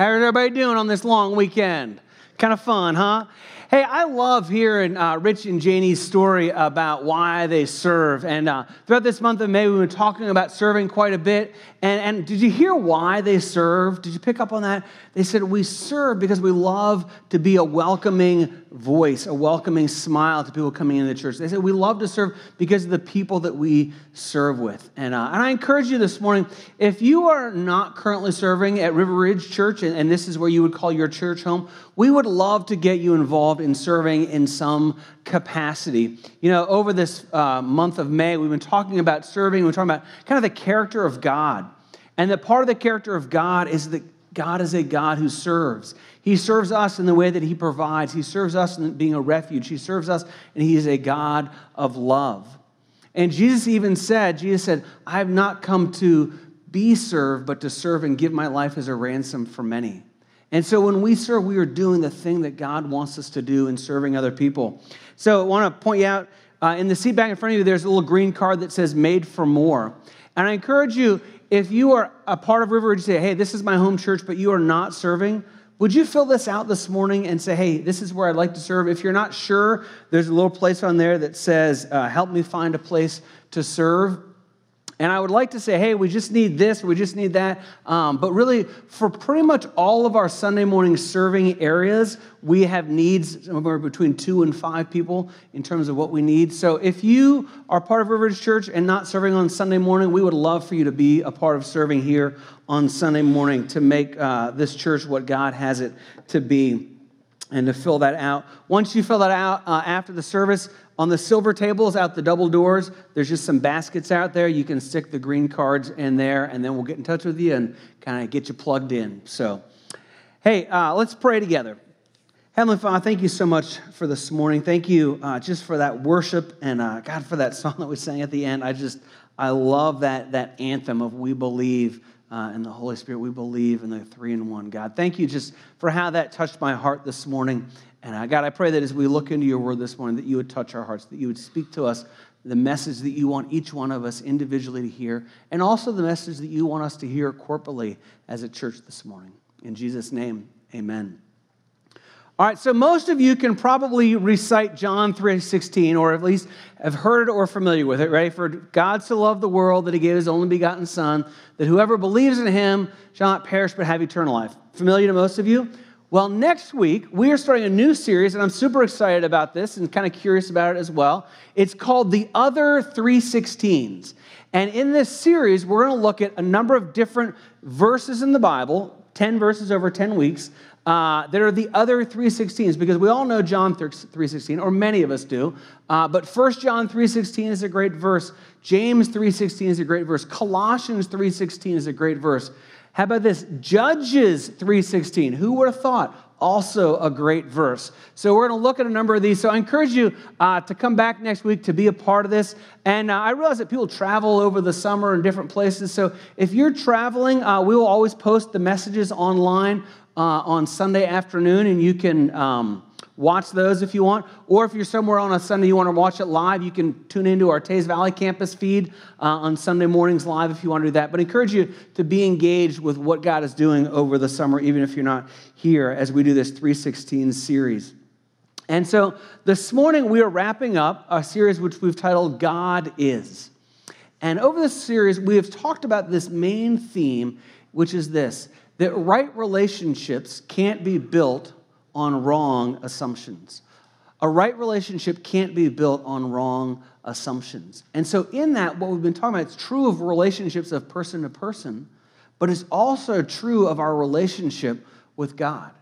How's everybody doing on this long weekend? Kind of fun, huh? Hey, I love hearing uh, Rich and Janie's story about why they serve. And uh, throughout this month of May, we've been talking about serving quite a bit. And, and did you hear why they serve? Did you pick up on that? They said, We serve because we love to be a welcoming voice, a welcoming smile to people coming into the church. They said, We love to serve because of the people that we serve with. And, uh, and I encourage you this morning if you are not currently serving at River Ridge Church, and, and this is where you would call your church home, we would love to get you involved in serving in some capacity. You know, over this uh, month of May, we've been talking about serving, we're talking about kind of the character of God. And that part of the character of God is that God is a God who serves. He serves us in the way that He provides. He serves us in being a refuge. He serves us, and He is a God of love. And Jesus even said, Jesus said, I have not come to be served, but to serve and give my life as a ransom for many. And so when we serve, we are doing the thing that God wants us to do in serving other people. So I want to point you out uh, in the seat back in front of you, there's a little green card that says made for more. And I encourage you, if you are a part of River Ridge, say, hey, this is my home church, but you are not serving, would you fill this out this morning and say, hey, this is where I'd like to serve? If you're not sure, there's a little place on there that says, uh, help me find a place to serve. And I would like to say, hey, we just need this, we just need that. Um, but really, for pretty much all of our Sunday morning serving areas, we have needs somewhere between two and five people in terms of what we need. So if you are part of River Ridge Church and not serving on Sunday morning, we would love for you to be a part of serving here on Sunday morning to make uh, this church what God has it to be and to fill that out. Once you fill that out uh, after the service, on the silver tables out the double doors, there's just some baskets out there. You can stick the green cards in there, and then we'll get in touch with you and kind of get you plugged in. So, hey, uh, let's pray together. Heavenly Father, thank you so much for this morning. Thank you uh, just for that worship and uh, God for that song that we sang at the end. I just, I love that, that anthem of we believe uh, in the Holy Spirit. We believe in the three in one God. Thank you just for how that touched my heart this morning. And uh, God, I pray that as we look into your word this morning, that you would touch our hearts, that you would speak to us the message that you want each one of us individually to hear, and also the message that you want us to hear corporately as a church this morning. In Jesus' name, amen. All right, so most of you can probably recite John 3:16 or at least have heard it or familiar with it, right? For God so loved the world that he gave his only begotten son that whoever believes in him shall not perish but have eternal life. Familiar to most of you? Well, next week, we are starting a new series, and I'm super excited about this and kind of curious about it as well. It's called The Other 316s. And in this series, we're going to look at a number of different verses in the Bible, 10 verses over 10 weeks, uh, that are the other 316s, because we all know John 316, or many of us do. Uh, but 1 John 316 is a great verse. James 316 is a great verse. Colossians 316 is a great verse. How about this? Judges 3:16. Who would have thought? Also a great verse. So we're going to look at a number of these. So I encourage you uh, to come back next week to be a part of this. And uh, I realize that people travel over the summer in different places. So if you're traveling, uh, we will always post the messages online uh, on Sunday afternoon, and you can. Um, watch those if you want. Or if you're somewhere on a Sunday you want to watch it live, you can tune into our Teays Valley campus feed uh, on Sunday mornings live if you want to do that. But I encourage you to be engaged with what God is doing over the summer, even if you're not here as we do this 316 series. And so this morning we are wrapping up a series which we've titled God Is. And over this series, we have talked about this main theme, which is this that right relationships can't be built on wrong assumptions. A right relationship can't be built on wrong assumptions. And so, in that, what we've been talking about, it's true of relationships of person to person, but it's also true of our relationship with God.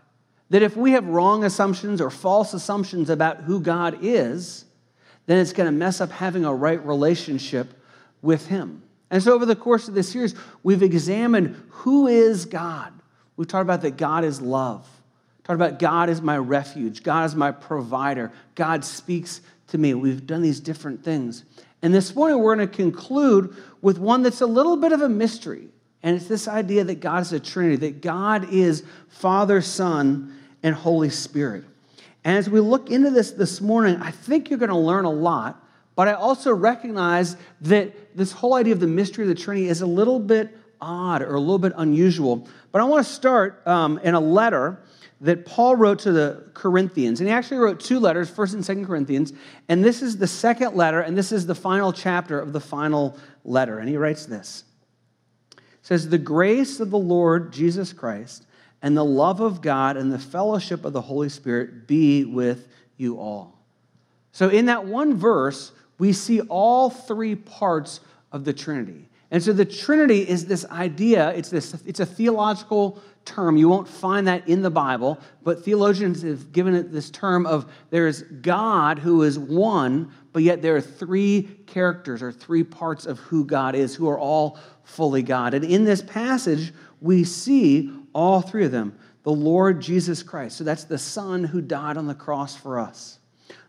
That if we have wrong assumptions or false assumptions about who God is, then it's going to mess up having a right relationship with Him. And so, over the course of this series, we've examined who is God. We've talked about that God is love. Talked about God is my refuge, God is my provider, God speaks to me. We've done these different things. And this morning we're going to conclude with one that's a little bit of a mystery. And it's this idea that God is a Trinity, that God is Father, Son, and Holy Spirit. And as we look into this this morning, I think you're going to learn a lot, but I also recognize that this whole idea of the mystery of the Trinity is a little bit odd or a little bit unusual. But I want to start um, in a letter that Paul wrote to the Corinthians. And he actually wrote two letters, 1st and 2nd Corinthians. And this is the second letter, and this is the final chapter of the final letter. And he writes this. It says, The grace of the Lord Jesus Christ and the love of God and the fellowship of the Holy Spirit be with you all. So in that one verse, we see all three parts of the Trinity. And so the Trinity is this idea, it's, this, it's a theological term. You won't find that in the Bible, but theologians have given it this term of there's God who is one, but yet there are three characters or three parts of who God is, who are all fully God. And in this passage, we see all three of them the Lord Jesus Christ. So that's the Son who died on the cross for us.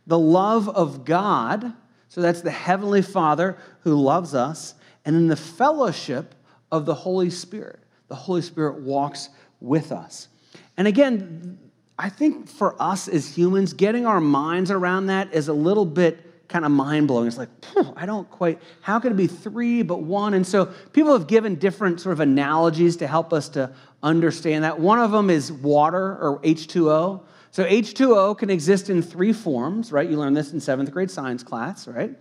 The love of God. So that's the Heavenly Father who loves us and in the fellowship of the Holy Spirit. The Holy Spirit walks with us. And again, I think for us as humans, getting our minds around that is a little bit kind of mind blowing. It's like, I don't quite, how could it be three but one? And so people have given different sort of analogies to help us to understand that. One of them is water or H2O. So H2O can exist in three forms, right? You learned this in seventh grade science class, right? It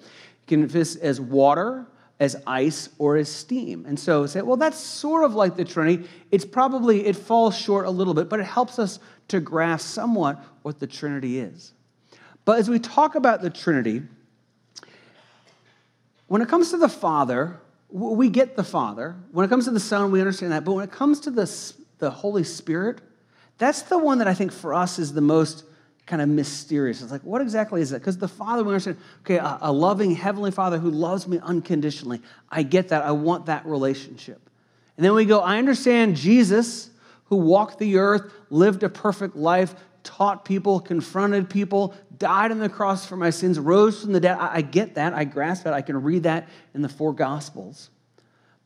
can exist as water, as ice or as steam. And so say, well, that's sort of like the Trinity. It's probably, it falls short a little bit, but it helps us to grasp somewhat what the Trinity is. But as we talk about the Trinity, when it comes to the Father, we get the Father. When it comes to the Son, we understand that. But when it comes to the, the Holy Spirit, that's the one that I think for us is the most kind of mysterious. It's like, what exactly is that? Because the Father, we understand, okay, a, a, loving Heavenly Father who loves me unconditionally. I get that. I want that relationship. And then we go, I understand Jesus who walked the earth, lived a perfect life, taught people, confronted people, died on the cross for my sins, rose from the dead. I, I get that. I grasp that. I can read that in the four Gospels.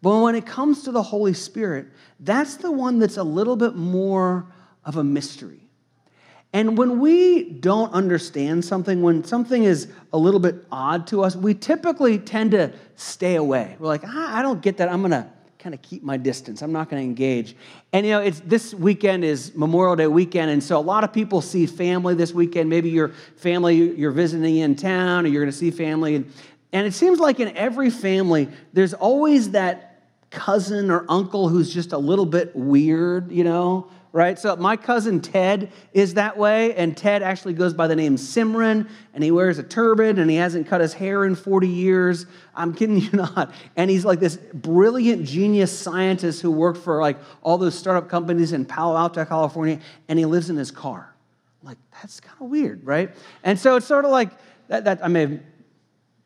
But when it comes to the Holy Spirit, that's the one that's a little bit more of a mystery. And when we don't understand something, when something is a little bit odd to us, we typically tend to stay away. We're like, ah, I don't get that. I'm going to kind of keep my distance. I'm not going to engage. And you know, it's this weekend is Memorial Day weekend, and so a lot of people see family this weekend. Maybe your family you're visiting in town, or you're going to see family, and, and it seems like in every family there's always that cousin or uncle who's just a little bit weird, you know, right? So my cousin Ted is that way, and Ted actually goes by the name Simran, and he wears a turban, and he hasn't cut his hair in 40 years. I'm kidding you not. And he's like this brilliant genius scientist who worked for like all those startup companies in Palo Alto, California, and he lives in his car. I'm like, that's kind of weird, right? And so it's sort of like that, that I may have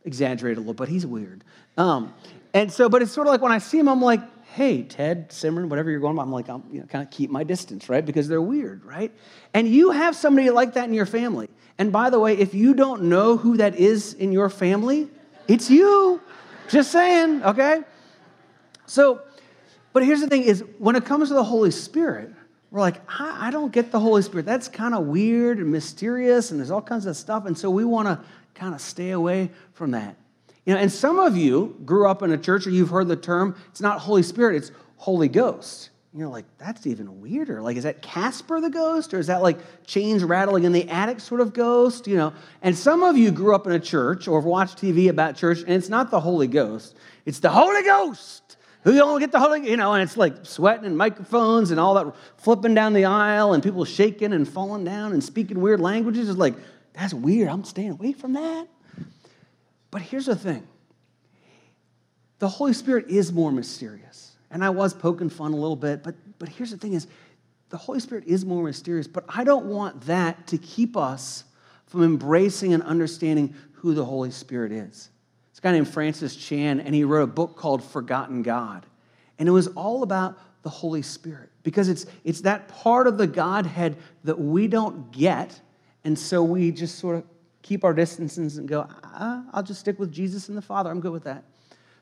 exaggerated a little, but he's weird. Um, and so, but it's sort of like when I see him, I'm like, hey, Ted, Simran, whatever you're going, by, I'm like, I'm you know, kind of keep my distance, right? Because they're weird, right? And you have somebody like that in your family. And by the way, if you don't know who that is in your family, it's you. Just saying, okay? So, but here's the thing is when it comes to the Holy Spirit, we're like, I, I don't get the Holy Spirit. That's kind of weird and mysterious, and there's all kinds of stuff. And so we want to kind of stay away from that. You know, and some of you grew up in a church or you've heard the term, it's not Holy Spirit, it's Holy Ghost. And you're like, that's even weirder. Like, is that Casper the ghost? Or is that like chains rattling in the attic sort of ghost? You know, and some of you grew up in a church or have watched TV about church, and it's not the Holy Ghost, it's the Holy Ghost. Who don't get the Holy, you know, and it's like sweating and microphones and all that flipping down the aisle and people shaking and falling down and speaking weird languages. It's like, that's weird. I'm staying away from that. But here's the thing the Holy Spirit is more mysterious. And I was poking fun a little bit, but, but here's the thing is the Holy Spirit is more mysterious, but I don't want that to keep us from embracing and understanding who the Holy Spirit is. This guy named Francis Chan, and he wrote a book called Forgotten God. And it was all about the Holy Spirit because it's, it's that part of the Godhead that we don't get, and so we just sort of keep our distances and go, ah, I'll just stick with Jesus and the Father. I'm good with that.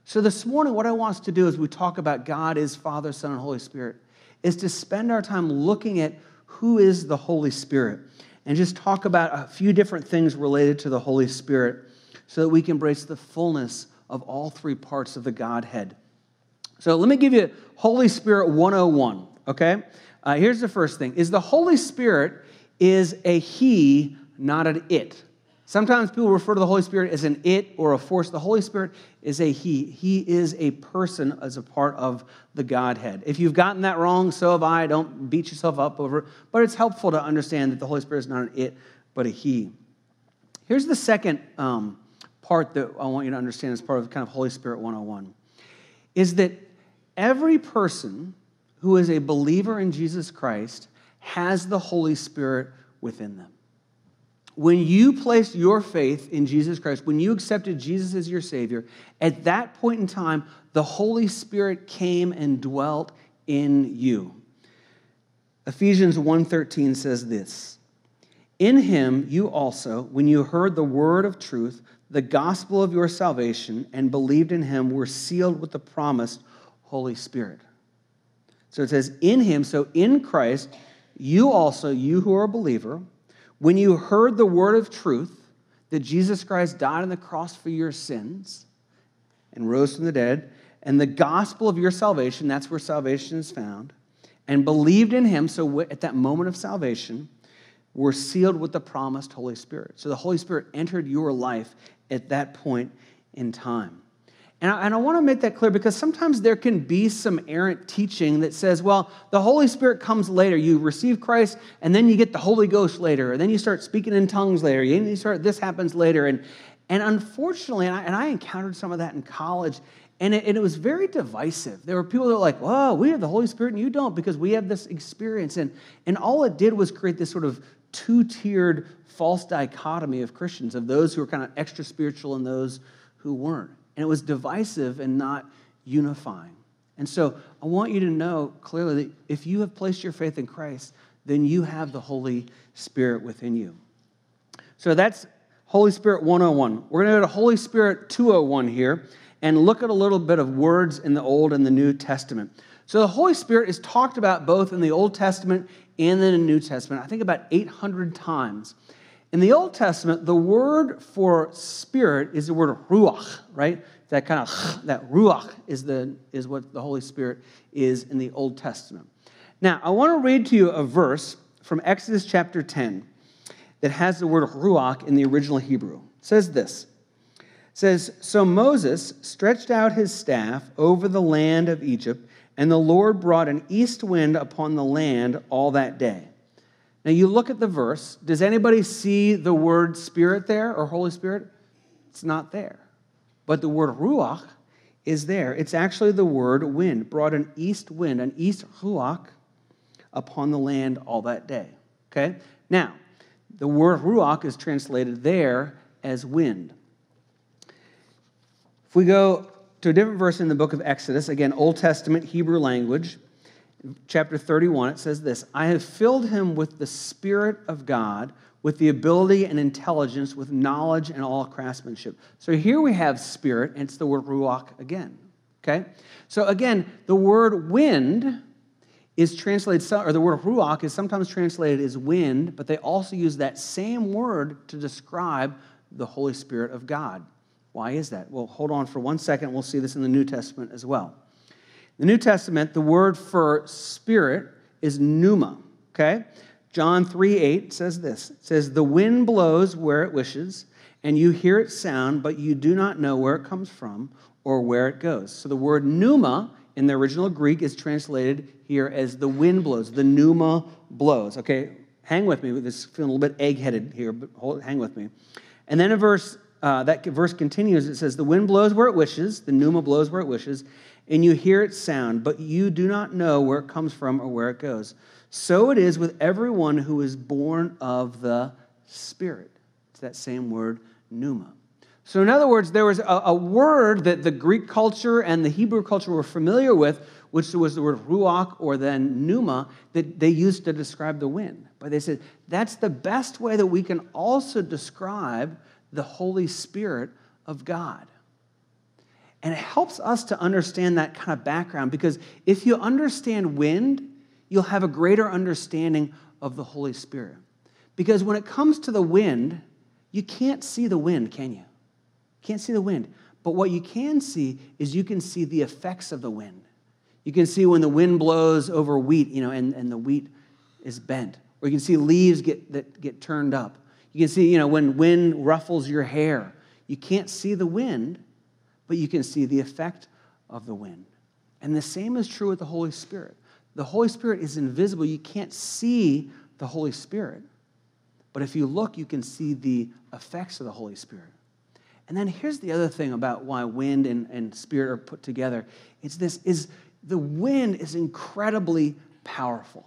So this morning, what I want us to do as we talk about God is Father, Son, and Holy Spirit is to spend our time looking at who is the Holy Spirit and just talk about a few different things related to the Holy Spirit so that we can embrace the fullness of all three parts of the Godhead. So let me give you Holy Spirit 101, okay? Uh, here's the first thing is the Holy Spirit is a he, not an it. Sometimes people refer to the Holy Spirit as an it or a force. The Holy Spirit is a he. He is a person as a part of the Godhead. If you've gotten that wrong, so have I. Don't beat yourself up over it. But it's helpful to understand that the Holy Spirit is not an it, but a he. Here's the second um, part that I want you to understand as part of kind of Holy Spirit 101 is that every person who is a believer in Jesus Christ has the Holy Spirit within them. When you placed your faith in Jesus Christ, when you accepted Jesus as your Savior, at that point in time, the Holy Spirit came and dwelt in you. Ephesians 1:13 says this: In him you also, when you heard the word of truth, the gospel of your salvation, and believed in him, were sealed with the promised Holy Spirit. So it says, in him, so in Christ, you also, you who are a believer, when you heard the word of truth, that Jesus Christ died on the cross for your sins and rose from the dead, and the gospel of your salvation, that's where salvation is found, and believed in him, so at that moment of salvation, were sealed with the promised Holy Spirit. So the Holy Spirit entered your life at that point in time. And I, and I want to make that clear because sometimes there can be some errant teaching that says, well, the Holy Spirit comes later. You receive Christ, and then you get the Holy Ghost later, and then you start speaking in tongues later, and you start, this happens later. And, and unfortunately, and I, and I encountered some of that in college, and it, and it, was very divisive. There were people that were like, whoa, we have the Holy Spirit and you don't because we have this experience. And, and all it did was create this sort of two tiered false dichotomy of Christians, of those who were kind of extra spiritual and those who weren't and it was divisive and not unifying. And so I want you to know clearly that if you have placed your faith in Christ, then you have the Holy Spirit within you. So that's Holy Spirit 101. We're going to go to Holy Spirit 201 here and look at a little bit of words in the Old and the New Testament. So the Holy Spirit is talked about both in the Old Testament and in the New Testament, I think about 800 times. In the Old Testament, the word for spirit is the word ruach, right? That kind of, that ruach is, the, is what the Holy Spirit is in the Old Testament. Now, I want to read to you a verse from Exodus chapter 10 that has the word ruach in the original Hebrew. It says this. It says, So Moses stretched out his staff over the land of Egypt, and the Lord brought an east wind upon the land all that day now, you look at the verse. Does anybody see the word spirit there or Holy Spirit? It's not there. But the word ruach is there. It's actually the word wind, brought an east wind, an east ruach upon the land all that day. Okay? Now, the word ruach is translated there as wind. If we go to a different verse in the book of Exodus, again, Old Testament Hebrew language, chapter 31, it says this I have filled him with the Spirit of God, with the ability and intelligence, with knowledge and all craftsmanship. So here we have spirit, and it's the word ruach again. Okay? So again, the word wind is translated, or the word ruach is sometimes translated as wind, but they also use that same word to describe the Holy Spirit of God. Why is that? Well, hold on for one second. We'll see this in the New Testament as well. The New Testament, the word for spirit is pneuma, okay? John 3 8 says this It says, The wind blows where it wishes, and you hear its sound, but you do not know where it comes from or where it goes. So the word pneuma in the original Greek is translated here as the wind blows, the pneuma blows. Okay, hang with me. This feeling a little bit egg-headed here, but hold, hang with me. And then a verse, uh, that verse continues. It says, "The wind blows where it wishes, the pneuma blows where it wishes, and you hear its sound, but you do not know where it comes from or where it goes. So it is with everyone who is born of the Spirit. It's that same word, pneuma. So, in other words, there was a, a, word that the Greek culture and the Hebrew culture were familiar with, which was the word ruach or then pneuma, that they used to describe the wind. But they said that's the best way that we can also describe the Holy Spirit of God. And it helps us to understand that kind of background because if you understand wind, you'll have a greater understanding of the Holy Spirit. Because when it comes to the wind, you can't see the wind, can you? Can't see the wind. But what you can see is you can see the effects of the wind. You can see when the wind blows over wheat, you know, and, and the wheat is bent. Or you can see leaves get, that get turned up. You can see, you know, when wind ruffles your hair. You can't see the wind, but you can see the effect of the wind. And the same is true with the Holy Spirit. The Holy Spirit is invisible. You can't see the Holy Spirit. But if you look, you can see the effects of the Holy Spirit. And then here's the other thing about why wind and, and spirit are put together. It's this is the wind is incredibly powerful.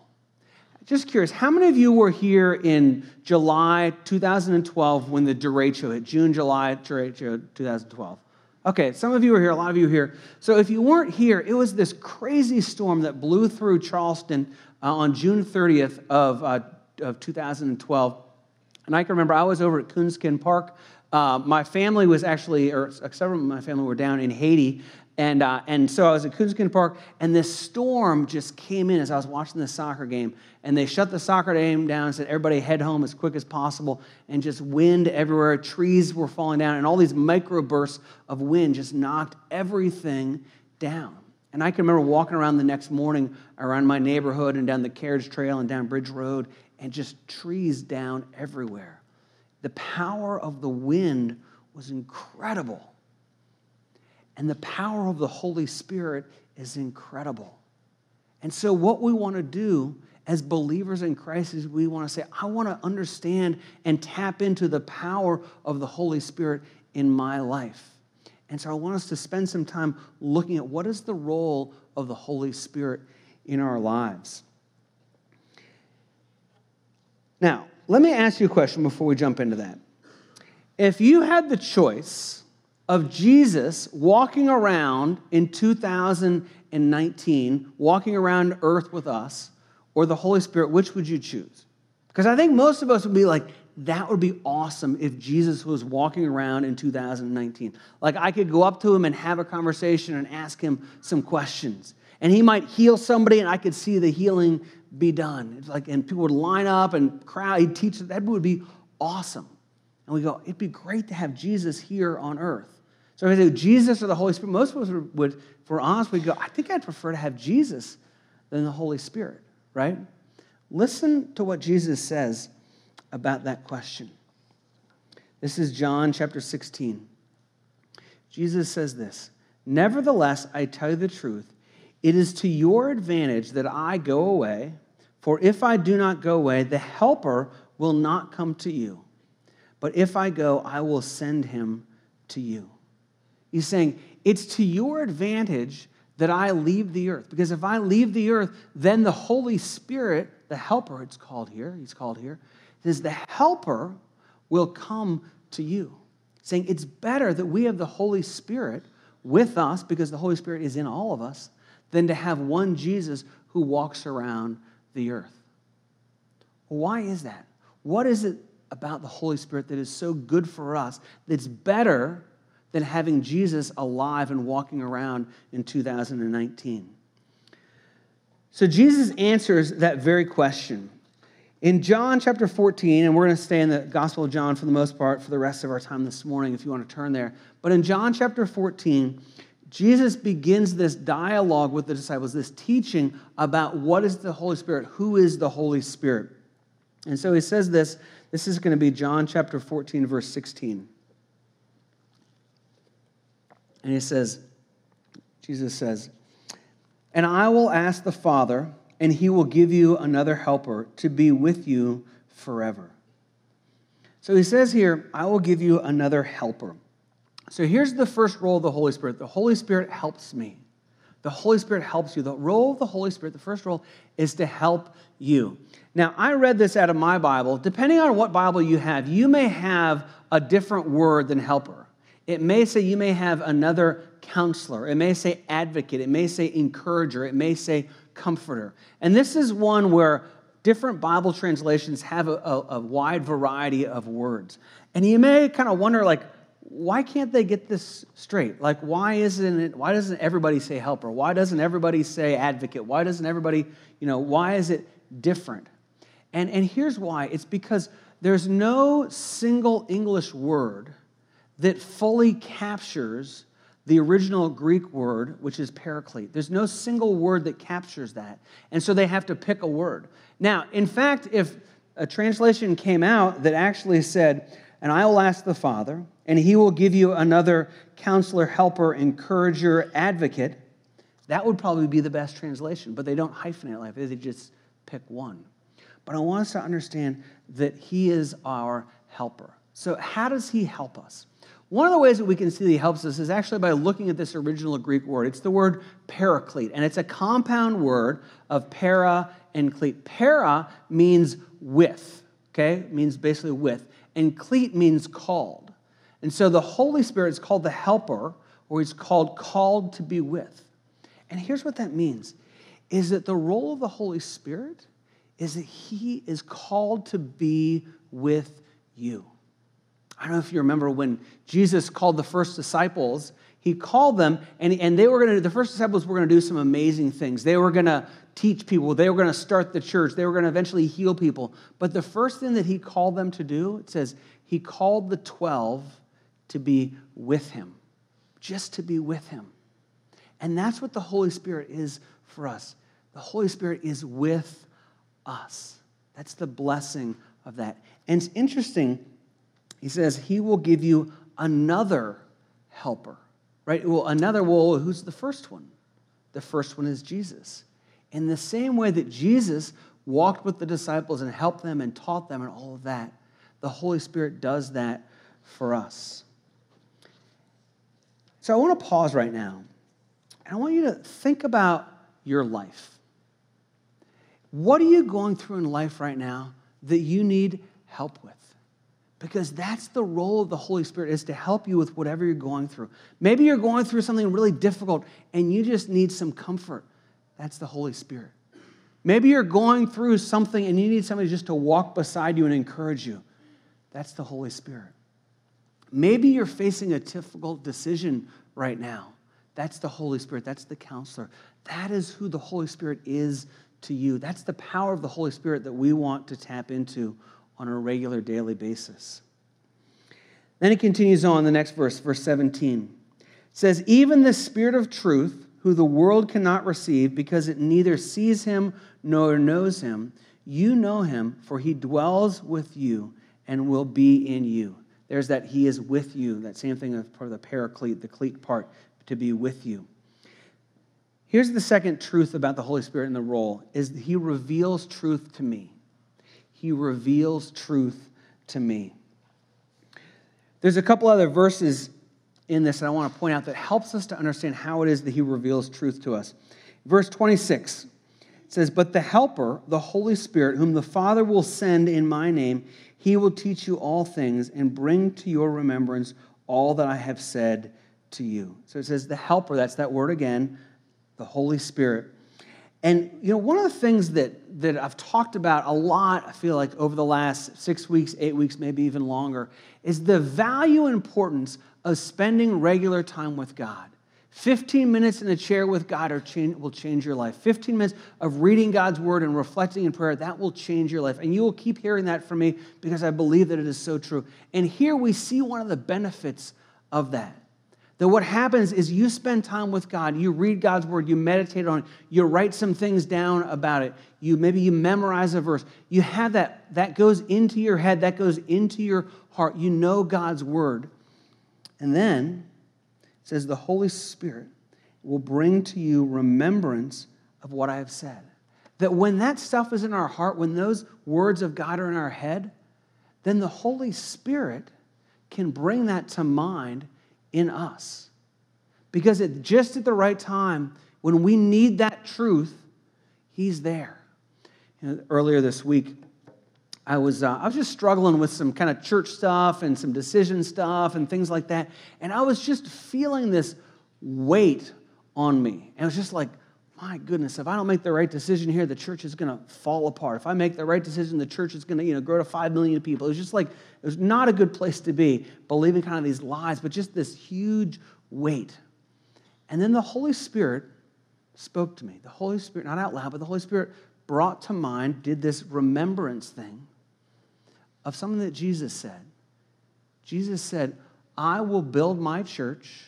Just curious, how many of you were here in July 2012 when the derecho hit? June, July, derecho 2012. Okay, some of you were here, a lot of you were here. So if you weren't here, it was this crazy storm that blew through Charleston uh, on June 30th of, uh, of 2012. And I can remember I was over at Coonskin Park. Uh, my family was actually, or several of my family were down in Haiti and, uh, and so I was at Coonskin Park, and this storm just came in as I was watching the soccer game. And they shut the soccer game down and said, everybody head home as quick as possible. And just wind everywhere, trees were falling down, and all these microbursts of wind just knocked everything down. And I can remember walking around the next morning around my neighborhood and down the carriage trail and down Bridge Road, and just trees down everywhere. The power of the wind was incredible. And the power of the Holy Spirit is incredible. And so, what we want to do as believers in Christ is we want to say, I want to understand and tap into the power of the Holy Spirit in my life. And so, I want us to spend some time looking at what is the role of the Holy Spirit in our lives. Now, let me ask you a question before we jump into that. If you had the choice, of Jesus walking around in 2019, walking around earth with us, or the Holy Spirit, which would you choose? Because I think most of us would be like, that would be awesome if Jesus was walking around in 2019. Like I could go up to him and have a conversation and ask him some questions. And he might heal somebody and I could see the healing be done. It's like, and people would line up and crowd, he'd teach, that would be awesome. And we go, it'd be great to have Jesus here on earth. So if I say Jesus or the Holy Spirit, most of us would, if we're honest, we go, I think I'd prefer to have Jesus than the Holy Spirit, right? Listen to what Jesus says about that question. This is John chapter 16. Jesus says this Nevertheless, I tell you the truth, it is to your advantage that I go away, for if I do not go away, the Helper will not come to you. But if I go, I will send him to you. He's saying, It's to your advantage that I leave the earth. Because if I leave the earth, then the Holy Spirit, the helper, it's called here, he's called here, says the helper will come to you. Saying it's better that we have the Holy Spirit with us, because the Holy Spirit is in all of us, than to have one Jesus who walks around the earth. Why is that? What is it about the Holy Spirit that is so good for us that's better than having Jesus alive and walking around in 2019. So Jesus answers that very question. In John chapter 14, and we're going to stay in the Gospel of John for the most part for the rest of our time this morning if you want to turn there. But in John chapter 14, Jesus begins this dialogue with the disciples, this teaching about what is the Holy Spirit, who is the Holy Spirit. And so he says this. This is going to be John chapter 14, verse 16. And he says, Jesus says, And I will ask the Father, and he will give you another helper to be with you forever. So he says here, I will give you another helper. So here's the first role of the Holy Spirit the Holy Spirit helps me. The Holy Spirit helps you. The role of the Holy Spirit, the first role, is to help you. Now, I read this out of my Bible. Depending on what Bible you have, you may have a different word than helper. It may say you may have another counselor. It may say advocate. It may say encourager. It may say comforter. And this is one where different Bible translations have a, a, a wide variety of words. And you may kind of wonder, like, why can't they get this straight? Like, why isn't it, why doesn't everybody say helper? Why doesn't everybody say advocate? Why doesn't everybody, you know, why is it different? And, and here's why it's because there's no single English word that fully captures the original Greek word, which is paraclete. There's no single word that captures that. And so they have to pick a word. Now, in fact, if a translation came out that actually said, And I will ask the Father, and he will give you another counselor, helper, encourager, advocate, that would probably be the best translation. But they don't hyphenate like they just pick one. But I want us to understand that he is our helper. So, how does he help us? One of the ways that we can see that he helps us is actually by looking at this original Greek word. It's the word paraclete, and it's a compound word of para and clete. Para means with, okay? It means basically with. And clete means called. And so the Holy Spirit is called the helper, or he's called called to be with. And here's what that means is that the role of the Holy Spirit is that he is called to be with you. I don't know if you remember when Jesus called the first disciples, he called them and, and they were going to, the first disciples were going to do some amazing things. They were going to teach people, they were going to start the church, they were going to eventually heal people. But the first thing that he called them to do, it says, he called the 12 to be with him, just to be with him. And that's what the Holy Spirit is for us. The Holy Spirit is with us. That's the blessing of that. And it's interesting he says, He will give you another helper, right? Well, another, well, who's the first one? The first one is Jesus. In the same way that Jesus walked with the disciples and helped them and taught them and all of that, the Holy Spirit does that for us. So I want to pause right now and I want you to think about your life. What are you going through in life right now that you need help with? Because that's the role of the Holy Spirit is to help you with whatever you're going through. Maybe you're going through something really difficult and you just need some comfort. That's the Holy Spirit. Maybe you're going through something and you need somebody just to walk beside you and encourage you. That's the Holy Spirit. Maybe you're facing a difficult decision right now. That's the Holy Spirit. That's the counselor. That is who the Holy Spirit is to you. That's the power of the Holy Spirit that we want to tap into on a regular daily basis. Then he continues on the next verse, verse 17. It says, Even the Spirit of truth, who the world cannot receive because it neither sees him nor knows him, you know him, for he dwells with you and will be in you. There's that he is with you, that same thing as part of the paraclete, the clete part, to be with you. Here's the second truth about the Holy Spirit and the role is he reveals truth to me he reveals truth to me. There's a couple other verses in this that I want to point out that helps us to understand how it is that he reveals truth to us. Verse 26 says, But the Helper, the Holy Spirit, whom the Father will send in my name, he will teach you all things and bring to your remembrance all that I have said to you. So it says, The Helper, that's that word again, the Holy Spirit. And you know, one of the things that, that I've talked about a lot, I feel like over the last six weeks, eight weeks, maybe even longer, is the value and importance of spending regular time with God. 15 minutes in a chair with God change, will change your life. 15 minutes of reading God's word and reflecting in prayer, that will change your life. And you will keep hearing that from me because I believe that it is so true. And here we see one of the benefits of that. That what happens is you spend time with God, you read God's word, you meditate on it, you write some things down about it, you maybe you memorize a verse. You have that, that goes into your head, that goes into your heart. You know God's word. And then it says the Holy Spirit will bring to you remembrance of what I have said. That when that stuff is in our heart, when those words of God are in our head, then the Holy Spirit can bring that to mind in us. Because at just at the right time, when we need that truth, He's there. You know, earlier this week, I was, uh, I was just struggling with some kind of church stuff and some decision stuff and things like that. And I was just feeling this weight on me. And it was just like, my goodness, if I don't make the right decision here, the church is going to fall apart. If I make the right decision, the church is going to you know, grow to 5 million people. It was just like, it was not a good place to be, believing kind of these lies, but just this huge weight. And then the Holy Spirit spoke to me. The Holy Spirit, not out loud, but the Holy Spirit brought to mind, did this remembrance thing of something that Jesus said. Jesus said, I will build my church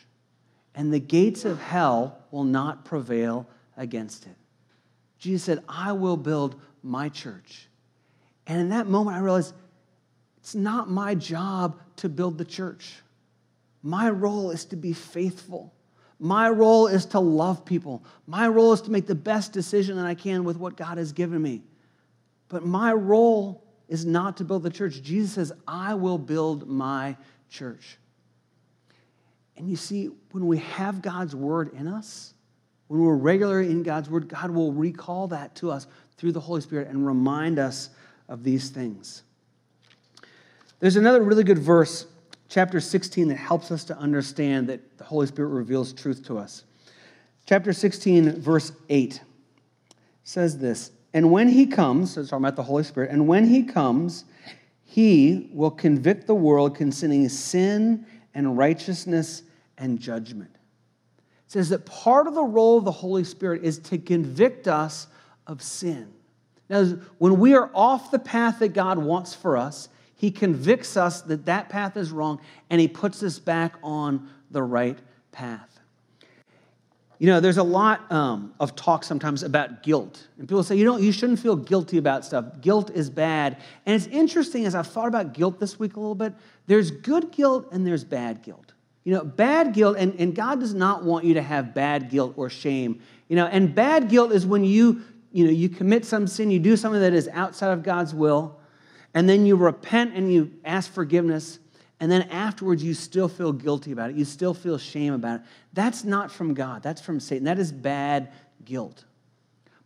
and the gates of hell will not prevail against it. Jesus said, I will build my church. And in that moment, I realized it's not my job to build the church. My role is to be faithful. My role is to love people. My role is to make the best decision that I can with what God has given me. But my role is not to build the church. Jesus says, I will build my church. And you see, when we have God's word in us, when we're regularly in God's word, God will recall that to us through the Holy Spirit and remind us of these things. There's another really good verse, chapter 16, that helps us to understand that the Holy Spirit reveals truth to us. Chapter 16, verse 8 says this And when he comes, so it's talking about the Holy Spirit, and when he comes, he will convict the world concerning sin and righteousness and judgment. Says that part of the role of the Holy Spirit is to convict us of sin. Now, when we are off the path that God wants for us, He convicts us that that path is wrong and He puts us back on the right path. You know, there's a lot um, of talk sometimes about guilt. And people say, you know, you shouldn't feel guilty about stuff. Guilt is bad. And it's interesting as I've thought about guilt this week a little bit, there's good guilt and there's bad guilt. You know, bad guilt, and, and God does not want you to have bad guilt or shame. You know, and bad guilt is when you, you know, you commit some sin, you do something that is outside of God's will, and then you repent and you ask forgiveness, and then afterwards you still feel guilty about it. You still feel shame about it. That's not from God. That's from Satan. That is bad guilt.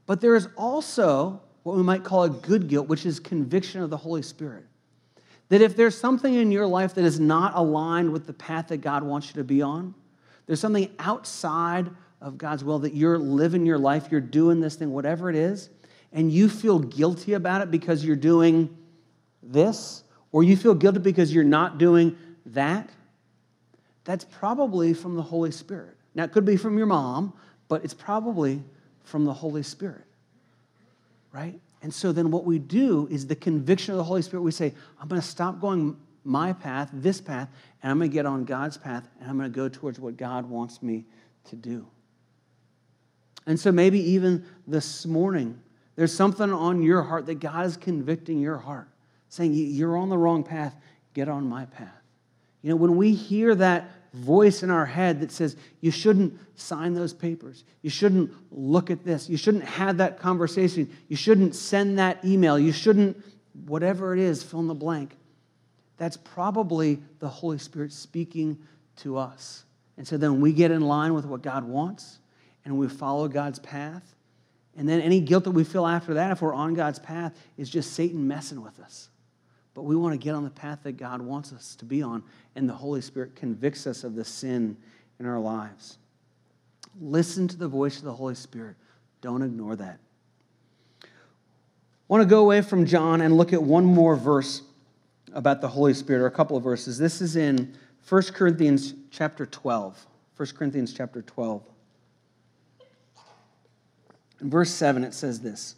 But there is also what we might call a good guilt, which is conviction of the Holy Spirit. That if there's something in your life that is not aligned with the path that God wants you to be on, there's something outside of God's will that you're living your life, you're doing this thing, whatever it is, and you feel guilty about it because you're doing this, or you feel guilty because you're not doing that, that's probably from the Holy Spirit. Now, it could be from your mom, but it's probably from the Holy Spirit, right? And so then what we do is the conviction of the Holy Spirit, we say, I'm going to stop going my path, this path, and I'm going to get on God's path, and I'm going to go towards what God wants me to do. And so maybe even this morning, there's something on your heart that God is convicting your heart, saying, You're on the wrong path, get on my path. You know, when we hear that voice in our head that says, you shouldn't sign those papers. You shouldn't look at this. You shouldn't have that conversation. You shouldn't send that email. You shouldn't, whatever it is, fill in the blank. That's probably the Holy Spirit speaking to us. And so then we get in line with what God wants and we follow God's path. And then any guilt that we feel after that, if we're on God's path, is just Satan messing with us. But we want to get on the path that God wants us to be on, and the Holy Spirit convicts us of the sin in our lives. Listen to the voice of the Holy Spirit. Don't ignore that. I want to go away from John and look at one more verse about the Holy Spirit, or a couple of verses. This is in 1 Corinthians chapter 12. 1 Corinthians chapter 12. In verse 7, it says this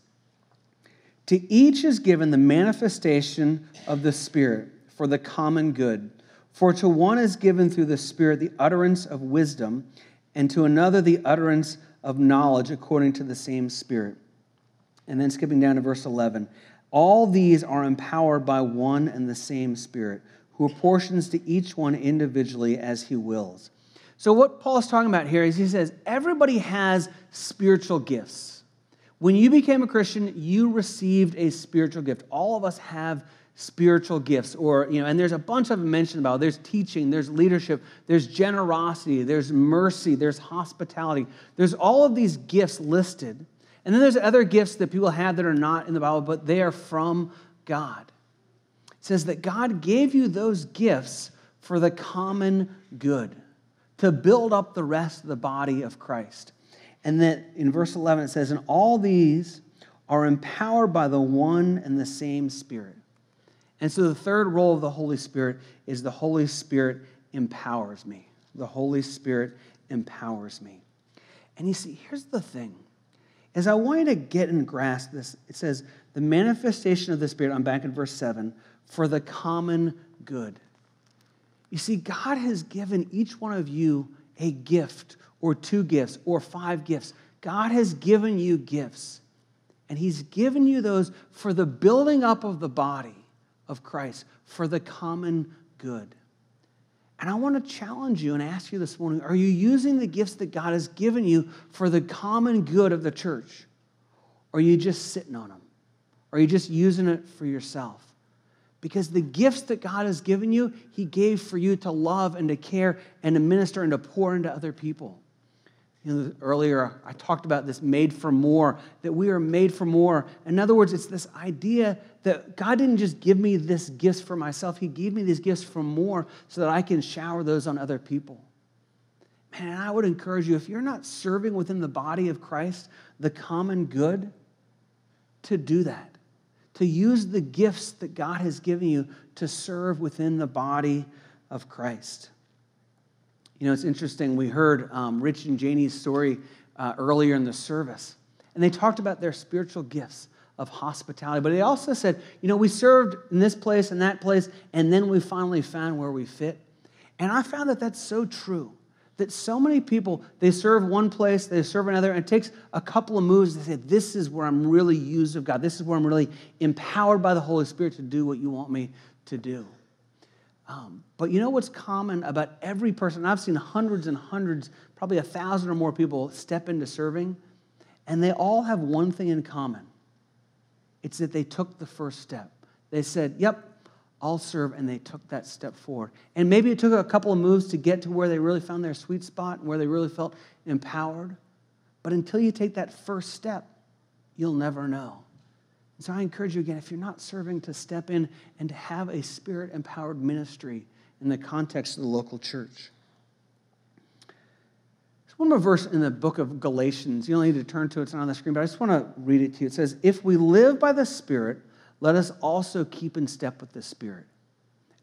to each is given the manifestation of the Spirit for the common good. For to one is given through the Spirit the utterance of wisdom, and to another the utterance of knowledge according to the same Spirit. And then skipping down to verse 11 all these are empowered by one and the same Spirit, who apportions to each one individually as he wills. So, what Paul is talking about here is he says everybody has spiritual gifts. When you became a Christian, you received a spiritual gift. All of us have spiritual gifts or you know and there's a bunch of them mentioned about. There's teaching there's leadership there's generosity there's mercy there's hospitality. There's all of these gifts listed. And then there's other gifts that people have that are not in the bible but they are from god. It says that god gave you those gifts for the common good to build up the rest of the body of christ and that in verse 11 it says, And all these are empowered by the one and the same Spirit. And so the third role of the Holy Spirit is the Holy Spirit empowers me. The Holy Spirit empowers me. And you see, here's the thing. As I want you to get and grasp this, it says, the manifestation of the Spirit, I'm back in verse 7, for the common good. You see, God has given each one of you a gift or two gifts or five gifts. God has given you gifts, and He's given you those for the building up of the body of Christ, for the common good. And I want to challenge you and ask you this morning are you using the gifts that God has given you for the common good of the church? Or are you just sitting on them? Or are you just using it for yourself? Because the gifts that God has given you, He gave for you to love and to care and to minister and to pour into other people. You know, earlier I talked about this made for more, that we are made for more. In other words, it's this idea that God didn't just give me this gifts for myself, He gave me these gifts for more so that I can shower those on other people. Man, I would encourage you if you're not serving within the body of Christ, the common good, to do that to use the gifts that God has given you to serve within the body of Christ. You know, it's interesting. We heard um, Rich and Janie's story uh, earlier in the service, and they talked about their spiritual gifts of hospitality. But they also said, you know, we served in this place and that place, and then we finally found where we fit. And I found that that's so true that so many people they serve one place they serve another and it takes a couple of moves to say this is where i'm really used of god this is where i'm really empowered by the holy spirit to do what you want me to do um, but you know what's common about every person i've seen hundreds and hundreds probably a thousand or more people step into serving and they all have one thing in common it's that they took the first step they said yep I'll serve, and they took that step forward. And maybe it took a couple of moves to get to where they really found their sweet spot and where they really felt empowered. But until you take that first step, you'll never know. So I encourage you again if you're not serving, to step in and to have a spirit empowered ministry in the context of the local church. There's one more verse in the book of Galatians. You don't need to turn to it, it's not on the screen, but I just want to read it to you. It says, If we live by the Spirit, let us also keep in step with the Spirit.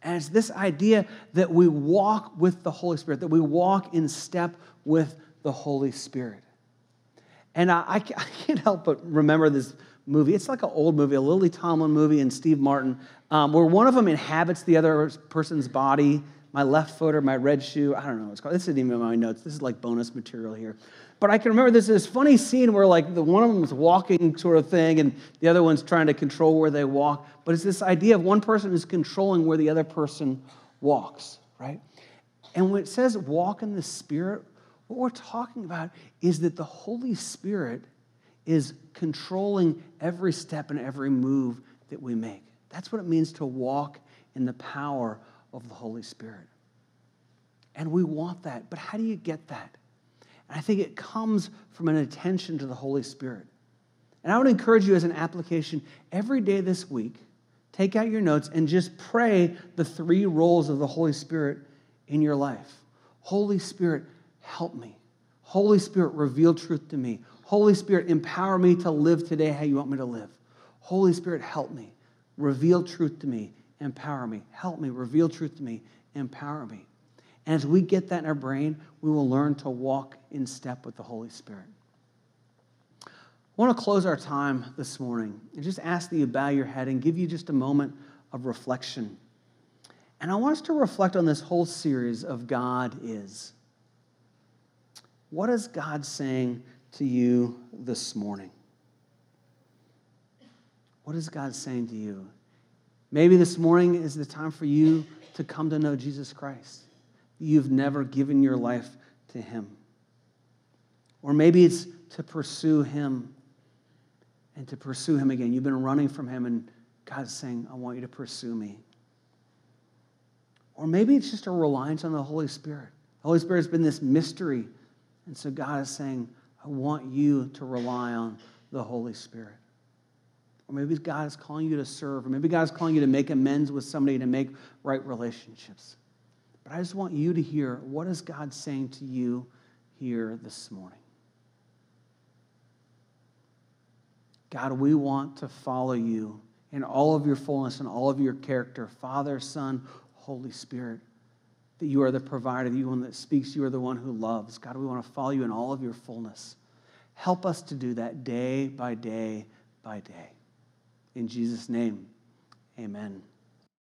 And it's this idea that we walk with the Holy Spirit, that we walk in step with the Holy Spirit. And I, I can't help but remember this movie. It's like an old movie, a Lily Tomlin movie and Steve Martin, um, where one of them inhabits the other person's body. My left foot or my red shoe, I don't know what it's called. This isn't even in my notes. This is like bonus material here. But I can remember this this funny scene where like the one of them was walking sort of thing, and the other one's trying to control where they walk. But it's this idea of one person is controlling where the other person walks, right? And when it says walk in the Spirit, what we're talking about is that the Holy Spirit is controlling every step and every move that we make. That's what it means to walk in the power of the Holy Spirit. And we want that. But how do you get that? And I think it comes from an attention to the Holy Spirit. And I would encourage you as an application every day this week, take out your notes and just pray the three roles of the Holy Spirit in your life. Holy Spirit, help me. Holy Spirit, reveal truth to me. Holy Spirit, empower me to live today how you want me to live. Holy Spirit, help me. Reveal truth to me. Empower me. Help me. Reveal truth to me. Empower me. And as we get that in our brain, we will learn to walk in step with the Holy Spirit. I want to close our time this morning and just ask that you bow your head and give you just a moment of reflection. And I want us to reflect on this whole series of God is. What is God saying to you this morning? What is God saying to you? Maybe this morning is the time for you to come to know Jesus Christ you've never given your life to Him. Or maybe it's to pursue Him and to pursue Him again. You've been running from Him, and God's saying, I want you to pursue me. Or maybe it's just a reliance on the Holy Spirit. The Holy Spirit has been this mystery. And so God is saying, I want you to rely on the Holy Spirit. Or maybe God is calling you to serve, or maybe God is calling you to make amends with somebody to make right relationships. But I just want you to hear what is God saying to you here this morning? God, we want to follow you in all of your fullness and all of your character, Father, Son, Holy Spirit. That you are the provider, you are the one that speaks, you are the one who loves. God, we want to follow you in all of your fullness. Help us to do that day by day by day. In Jesus' name, amen.